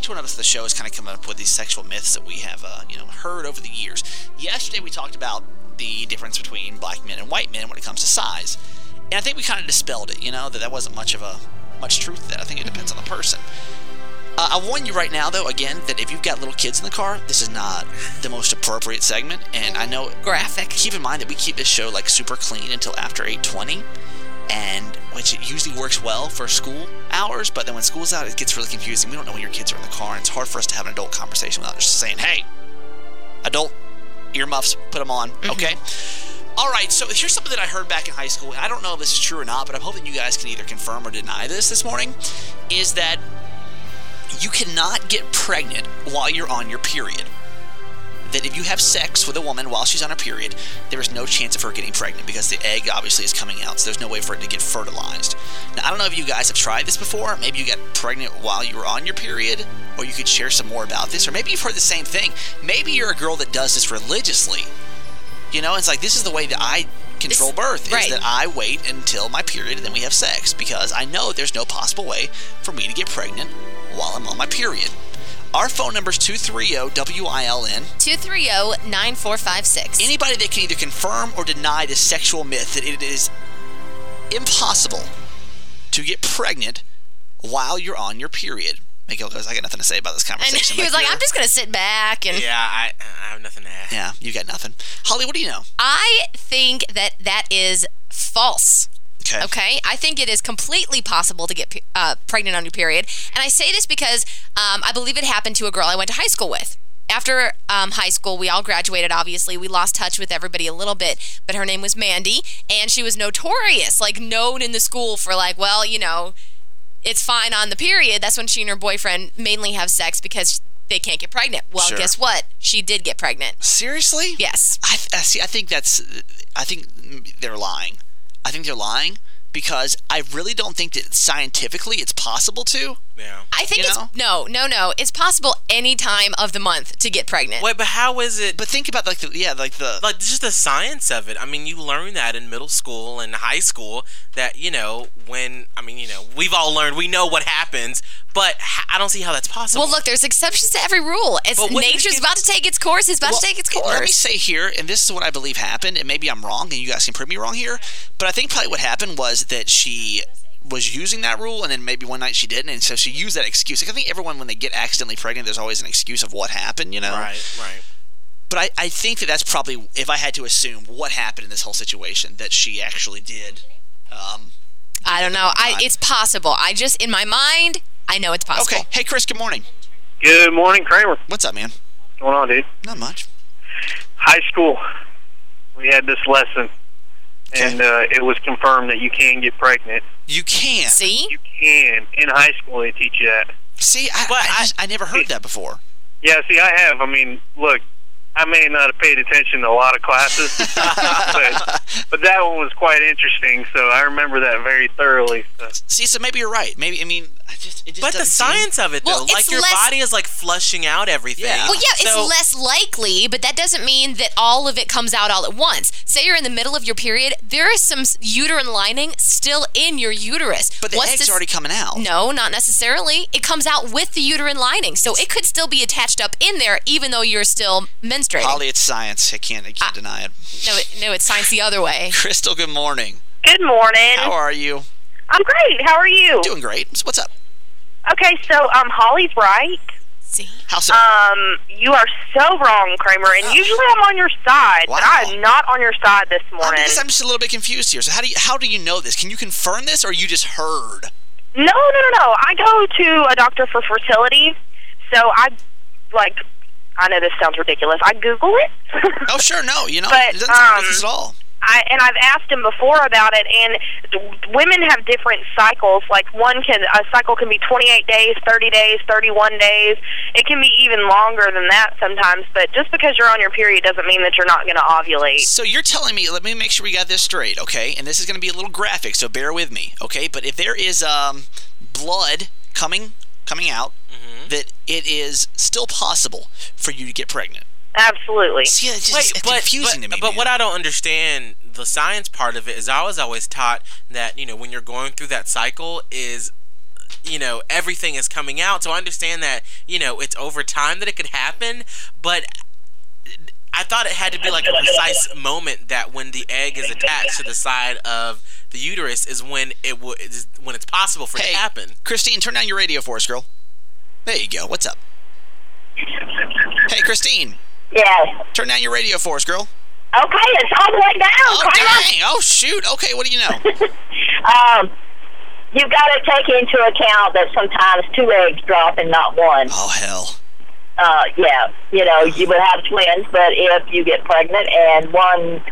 each one of us at the show is kind of coming up with these sexual myths that we have, uh, you know, heard over the years. Yesterday we talked about the difference between black men and white men when it comes to size, and I think we kind of dispelled it. You know that that wasn't much of a much truth to that. I think it depends on the person. Uh, I warn you right now, though, again, that if you've got little kids in the car, this is not the most appropriate segment. And I know graphic. Keep in mind that we keep this show like super clean until after 8:20 and which it usually works well for school hours, but then when school's out, it gets really confusing. We don't know when your kids are in the car, and it's hard for us to have an adult conversation without just saying, "Hey, adult earmuffs, put them on." Mm-hmm. Okay. All right, so here's something that I heard back in high school, and I don't know if this is true or not, but I'm hoping you guys can either confirm or deny this this morning. Is that you cannot get pregnant while you're on your period. That if you have sex with a woman while she's on her period, there is no chance of her getting pregnant because the egg obviously is coming out, so there's no way for it to get fertilized. Now, I don't know if you guys have tried this before. Maybe you got pregnant while you were on your period, or you could share some more about this, or maybe you've heard the same thing. Maybe you're a girl that does this religiously. You know, it's like this is the way that I control This- birth right. is that I wait until my period and then we have sex because I know there's no possible way for me to get pregnant while I'm on my period. Our phone number is 230 WILN. 230 9456. Anybody that can either confirm or deny this sexual myth that it is impossible to get pregnant while you're on your period. Miguel goes, I got nothing to say about this conversation. And conversation. he was like, "You're- I'm just going to sit back and. Yeah, I, I have nothing to add. Yeah, you got nothing. Holly, what do you know? I think that that is false. Okay. Okay, I think it is completely possible to get uh, pregnant on your period, and I say this because um, I believe it happened to a girl I went to high school with. After um, high school, we all graduated. Obviously, we lost touch with everybody a little bit, but her name was Mandy, and she was notorious, like known in the school for like, well, you know, it's fine on the period. That's when she and her boyfriend mainly have sex because they can't get pregnant. Well, Sure. guess what? She did get pregnant. Seriously? Yes. I, I see. I think that's. I think they're lying. I think they're lying because I really don't think that scientifically it's possible to. Yeah. I think You it's know? no, no, no. It's possible any time of the month to get pregnant. Wait, but how is it? But think about like the yeah like the like just the science of it. I mean, you learn that in middle school and high school that you know when I mean you know we've all learned we know what happens, but I don't see how that's possible. Well, look, there's exceptions to every rule. It's But what if nature's about to take its course. It's about Well, to take its course. Let me say here, and this is what I believe happened, and maybe I'm wrong, and you guys can prove me wrong here, but I think probably what happened was that she was using that rule, and then maybe one night she didn't, and so she used that excuse. Like, I think everyone, when they get accidentally pregnant, there's always an excuse of what happened, you know? right, right. But I, I think that that's probably, if I had to assume, what happened in this whole situation, that she actually did. Um, I don't know. I it's possible. I just in my mind, I know it's possible. okay. Hey, Chris, good morning. Good morning, Kramer. What's up, man? What's going on, dude? Not much. High school, we had this lesson, Okay. and uh, it was confirmed that you can get pregnant. You can't. See? You can. In high school, they teach you that. See, I, But I, I- I never heard that before. Yeah, see, I have. I mean, look, I may not have paid attention to a lot of classes, but, but that one was quite interesting, so I remember that very thoroughly. So. See, so maybe you're right. Maybe, I mean, I just, it just But the doesn't seem- science of it though, Well, like your less- body is like flushing out everything. Yeah. Well, yeah, it's So- less likely, but that doesn't mean that all of it comes out all at once. Say you're in the middle of your period, there is some uterine lining still in your uterus. But the What's egg's this- already coming out. No, not necessarily. It comes out with the uterine lining, so it could still be attached up in there, even though you're still menstruating. Holly, it's science. I can't, I can't Ah. deny it. No, it, no, it's science the other way. Crystal, good morning. Good morning. How are you? I'm great. How are you? Doing great. So What's up? Okay, so um, Holly's right. See, How so? Um, you are so wrong, Kramer. And usually I'm on your side, but I am not on your side this I'm, morning. I'm just a little bit confused here. So how do you how do you know this? Can you confirm this, or you just heard? No, no, no, no. I go to a doctor for fertility, so I like. I know this sounds ridiculous. I Google it. Oh, sure, no. You know, But, it doesn't sound um, ridiculous at all. I and I've asked him before about it, and women have different cycles. Like one can a cycle can be 28 days, 30 days, 31 days. It can be even longer than that sometimes. But just because you're on your period doesn't mean that you're not going to ovulate. So you're telling me, let me make sure we got this straight, okay? And this is going to be a little graphic, so bear with me, okay? But if there is um, blood coming coming out, Mm-hmm. that it is still possible for you to get pregnant. Absolutely. See, it's just Wait, it's but, confusing but, to me. but man. what I don't understand the science part of it is I was always taught that you know when you're going through that cycle is you know everything is coming out so I understand that you know it's over time that it could happen but I thought it had to be like a precise moment that when the egg is attached to the side of the uterus is when it will is when it's possible for it to happen. Christine, turn down your radio for us, girl. There you go. What's up? Hey, Christine, Yeah. turn down your radio for us, girl. Okay, it's all the way down. Oh, dang. Oh, shoot. Okay, what do you know? Um, you've got to take into account that sometimes two eggs drop and not one. Oh, hell. uh, yeah, you know, you would have twins, but if you get pregnant and one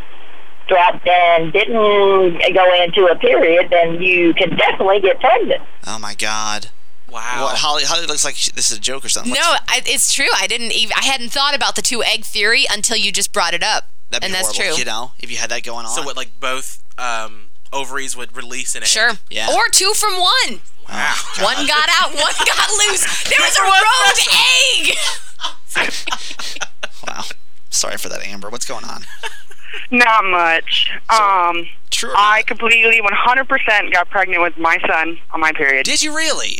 dropped and didn't go into a period, then you can definitely get pregnant. Oh, my God. Wow. What, Holly, Holly looks like she, this is a joke or something. No, I, it's true. I didn't even. I hadn't thought about the two egg theory until you just brought it up, That'd be and that's true. You know, if you had that going on. So what? Like both um, ovaries would release an egg. Sure. Yeah. Or two from one. Wow. One got out, one got loose. There was a rogue egg. Wow. Sorry for that, Amber. What's going on? Not much. Um, True. I completely 100% got pregnant with my son on my period. Did you really?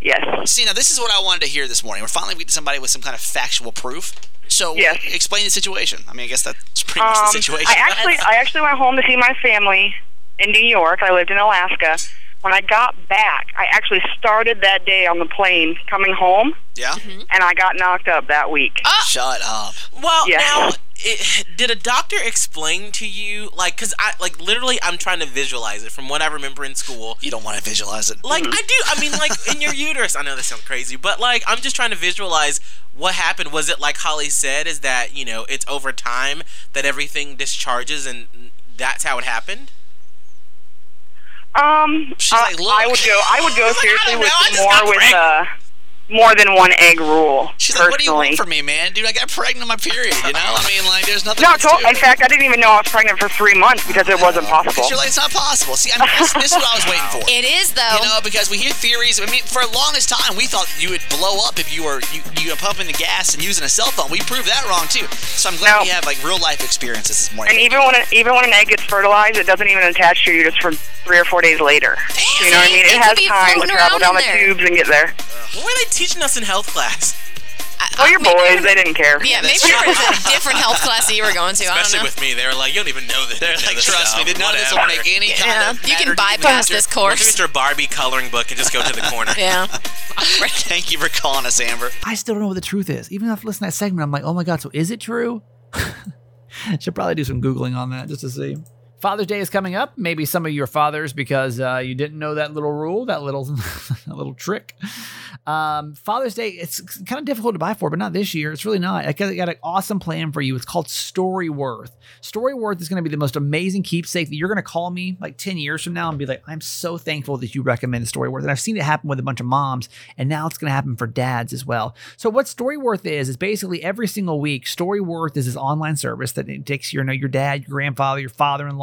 Yes. See, now this is what I wanted to hear this morning. We're finally meeting somebody with some kind of factual proof. So, Yes. explain the situation. I mean, I guess that's pretty much Um, the situation. I actually, I actually went home to see my family in New York. I lived in Alaska. When I got back, I actually started that day on the plane coming home, yeah. Mm-hmm. and I got knocked up that week. Uh, Shut up. Well, Yeah. now, it, did a doctor explain to you, like, because I, like, literally, I'm trying to visualize it from what I remember in school. You don't want to visualize it. Like, mm-hmm. I do. I mean, like, in your uterus. I know this sounds crazy, but, like, I'm just trying to visualize what happened. Was it like Holly said, is that, you know, it's over time that everything discharges and mm, that's how it happened? Um, She's uh, like, "Look." I would go. I would go She's like, seriously with know, more with uh, more than one egg rule. She's like, what do you personally. want from me, man? Dude, I got pregnant on my period, you know? I mean, like, there's nothing No, else to- to in fact, I didn't even know I was pregnant for three months because it wasn't possible. Because you're like, it's not possible. See, I mean, this, this is what I was waiting for. It is though. You know, because we hear theories. I mean, for the longest time, we thought you would blow up if you were you, you were pumping the gas and using a cell phone. We proved that wrong too. So I'm glad No. we have like real life experiences this morning. And even when it, even when an egg gets fertilized, it doesn't even attach to you just for three or four days later. you know what I mean? It It, has time to travel down the there. tubes and get there. What were they teaching us in health class? I- Oh, I- your boys, they didn't care. Yeah, maybe that's there true. was a different health class that you were going to. I don't Especially know. with me, they were like, "You don't even know that." They're you like, trust me, stuff, that none of this will make any kind of you can bypass the this Why don't you course. get your Barbie coloring book and just go to the corner. Yeah. Thank you for calling us, Amber. I still don't know what the truth is. Even after listening to that segment, I'm like, oh my God, so is it true? Should probably do some Googling on that just to see. Father's Day is coming up. Maybe some of you are fathers because uh, you didn't know that little rule, that little, that little trick. Um, Father's Day, it's kind of difficult to buy for, but not this year. It's really not. I got, an awesome plan for you. It's called Story Worth. Story Worth is going to be the most amazing keepsake that you're going to call me like 10 years from now and be like, I'm so thankful that you recommended Storyworth. And I've seen it happen with a bunch of moms, and now it's going to happen for dads as well. So what Story Worth is is basically every single week, Story Worth is this online service that takes your, you know, your dad, your grandfather, your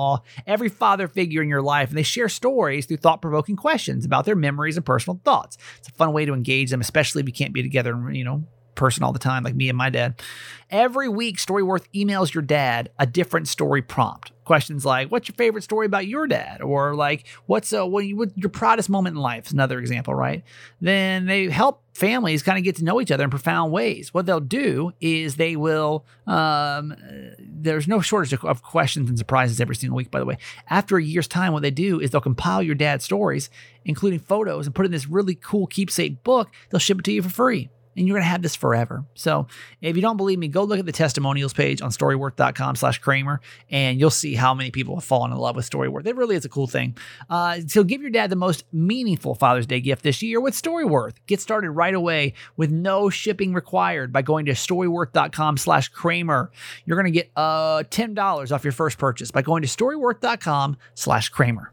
father-in-law, every father figure in your life, and they share stories through thought-provoking questions about their memories and personal thoughts. It's a fun way to engage them, especially if you can't be together, and, you know, person all the time, like me and my dad. Every week, Storyworth emails your dad a different story prompt. Questions like, "What's your favorite story about your dad?" or like, "What's uh, what you, what your proudest moment in life?" Is another example, right? Then they help families kind of get to know each other in profound ways. What they'll do is they will. Um, there's no shortage of, questions and surprises every single week. By the way, after a year's time, what they do is they'll compile your dad's stories, including photos, and put in this really cool keepsake book. They'll ship it to you for free and you're going to have this forever. So if you don't believe me, go look at the testimonials page on storyworth.com slash Kramer, and you'll see how many people have fallen in love with Storyworth. It really is a cool thing. Uh, so give your dad the most meaningful Father's Day gift this year with Storyworth. Get started right away with no shipping required by going to storyworth.com slash Kramer. You're going to get uh, $10 off your first purchase by going to storyworth.com slash Kramer.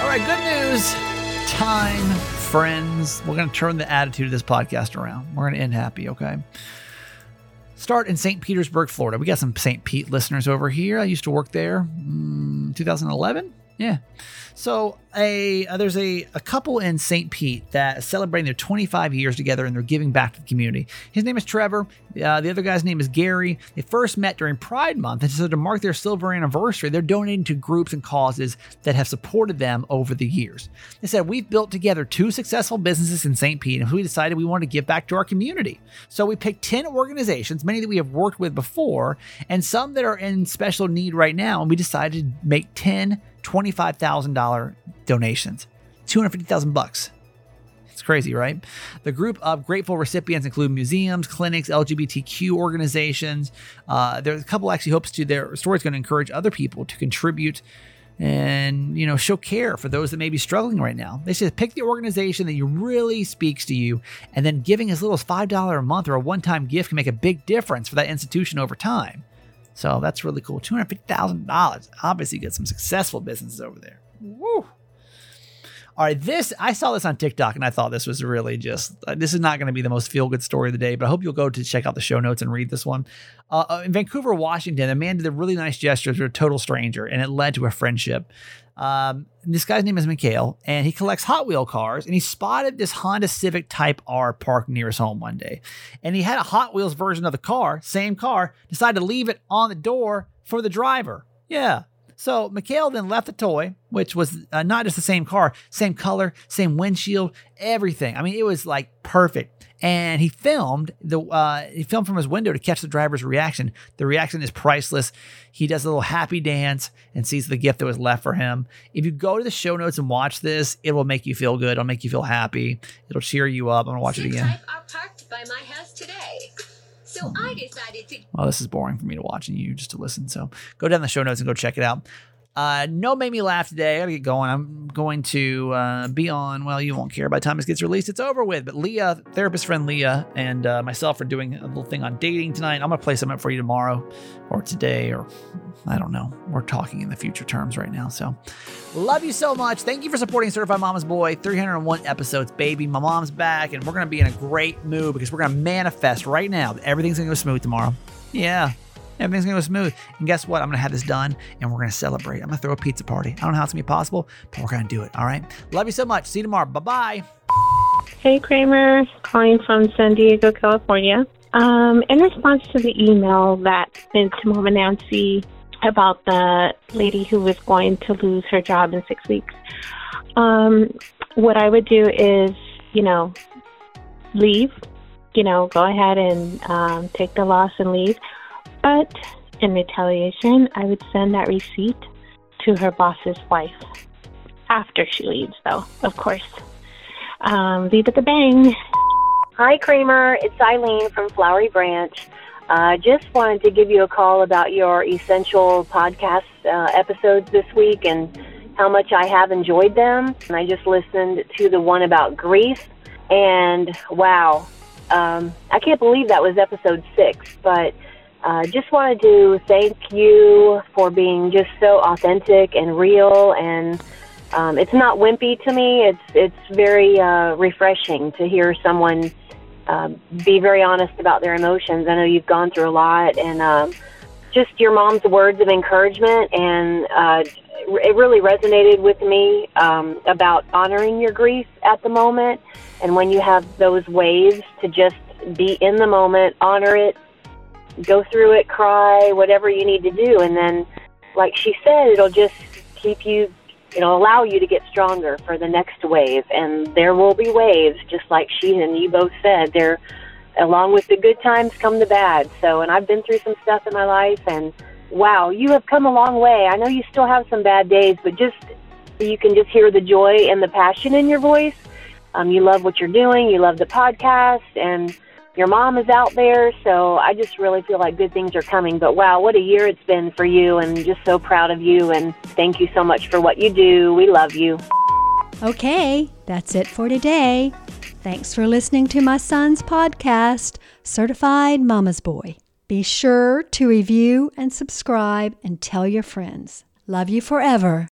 All right, good news. Time, friends. We're going to turn the attitude of this podcast around. We're going to end happy, okay? Start in St. Petersburg, Florida. We got some St. Pete listeners over here. I used to work there mm, 2011. Yeah. So a uh, there's a, a couple in St. Pete that is celebrating their 25 years together and they're giving back to the community. His name is Trevor. Uh, the other guy's name is Gary. They first met during Pride Month, and so to mark their silver anniversary, they're donating to groups and causes that have supported them over the years. They said we've built together two successful businesses in St. Pete, and we decided we wanted to give back to our community. So we picked 10 organizations, many that we have worked with before, and some that are in special need right now, and we decided to make 10 $25,000 donations. 250,000 bucks. It's crazy, right? The group of grateful recipients include museums, clinics, LGBTQ organizations. Uh, there's a couple actually hopes to their story is going to encourage other people to contribute and you know show care for those that may be struggling right now. They said pick the organization that you really speaks to you, and then giving as little as five dollar a month or a one time gift can make a big difference for that institution over time. So that's really cool. Two hundred fifty thousand dollars. Obviously, get some successful businesses over there. Woo. All right, this I saw this on TikTok and I thought this was really just uh, this is not going to be the most feel good story of the day, but I hope you'll go to check out the show notes and read this one. Uh, uh, in Vancouver, Washington, a man did a really nice gesture to a total stranger, and it led to a friendship. Um, this guy's name is Mikhail, and he collects Hot Wheel cars. And he spotted this Honda Civic Type R parked near his home one day, and he had a Hot Wheels version of the car, same car, decided to leave it on the door for the driver. Yeah, so Mikhail then left the toy, which was uh, not just the same car, same color, same windshield, everything. I mean, it was like perfect. And he filmed the uh, he filmed from his window to catch the driver's reaction. The reaction is priceless. He does a little happy dance and sees the gift that was left for him. If you go to the show notes and watch this, it will make you feel good. It'll make you feel happy. It'll cheer you up. I'm gonna watch it again. So I decided to Well, this is boring for me to watch and you just to listen. So go down the show notes and go check it out. Uh, no made me laugh today. I gotta get going. I'm going to uh, be on. Well, you won't care by the time this gets released. It's over with. But Leah, therapist friend Leah, and uh, myself are doing a little thing on dating tonight. I'm gonna play something up for you tomorrow, or today, or I don't know. We're talking in the future terms right now. So, love you so much. Thank you for supporting Certified Mama's Boy. 301 episodes, baby. My mom's back, and we're gonna be in a great mood because we're gonna manifest right now that everything's gonna go smooth tomorrow. Yeah. Everything's gonna go smooth. And guess what? I'm gonna have this done and we're gonna celebrate. I'm gonna throw a pizza party. I don't know how it's gonna be possible, but we're gonna do it. All right. Love you so much. See you tomorrow. Bye bye. Hey, Kramer, calling from San Diego, California. Um, in response to the email that sent to Mama Nancy about the lady who was going to lose her job in six weeks, um, what I would do is, you know, leave. You know, go ahead and um, take the loss and leave. But in retaliation, I would send that receipt to her boss's wife after she leaves, though, of course. Um, leave at the bang. Hi, Kramer. It's Eileen from Flowery Branch. Uh, just wanted to give you a call about your essential podcast uh, episodes this week and how much I have enjoyed them. And I just listened to the one about grief, and wow, um, I can't believe that was episode six. But uh, just wanted to thank you for being just so authentic and real and um, it's not wimpy to me. It's it's very uh, refreshing to hear someone uh, be very honest about their emotions. I know you've gone through a lot, and um, just your mom's words of encouragement, and uh, it really resonated with me um, about honoring your grief at the moment, and when you have those waves to just be in the moment, honor it, go through it, cry, whatever you need to do, and then, like she said, it'll just keep you it'll allow you to get stronger for the next wave and there will be waves just like she and you both said. There along with the good times come the bad. So and i've been through some stuff in my life and wow you have come a long way. I know you still have some bad days but just you can just hear the joy and the passion in your voice. Um, you love what you're doing. You love the podcast and your mom is out there, so I just really feel like good things are coming. But wow, what a year it's been for you, and just so proud of you. And thank you so much for what you do. We love you. Okay, that's it for today. Thanks for listening to my son's podcast, Certified Mama's Boy. Be sure to review and subscribe and tell your friends. Love you forever.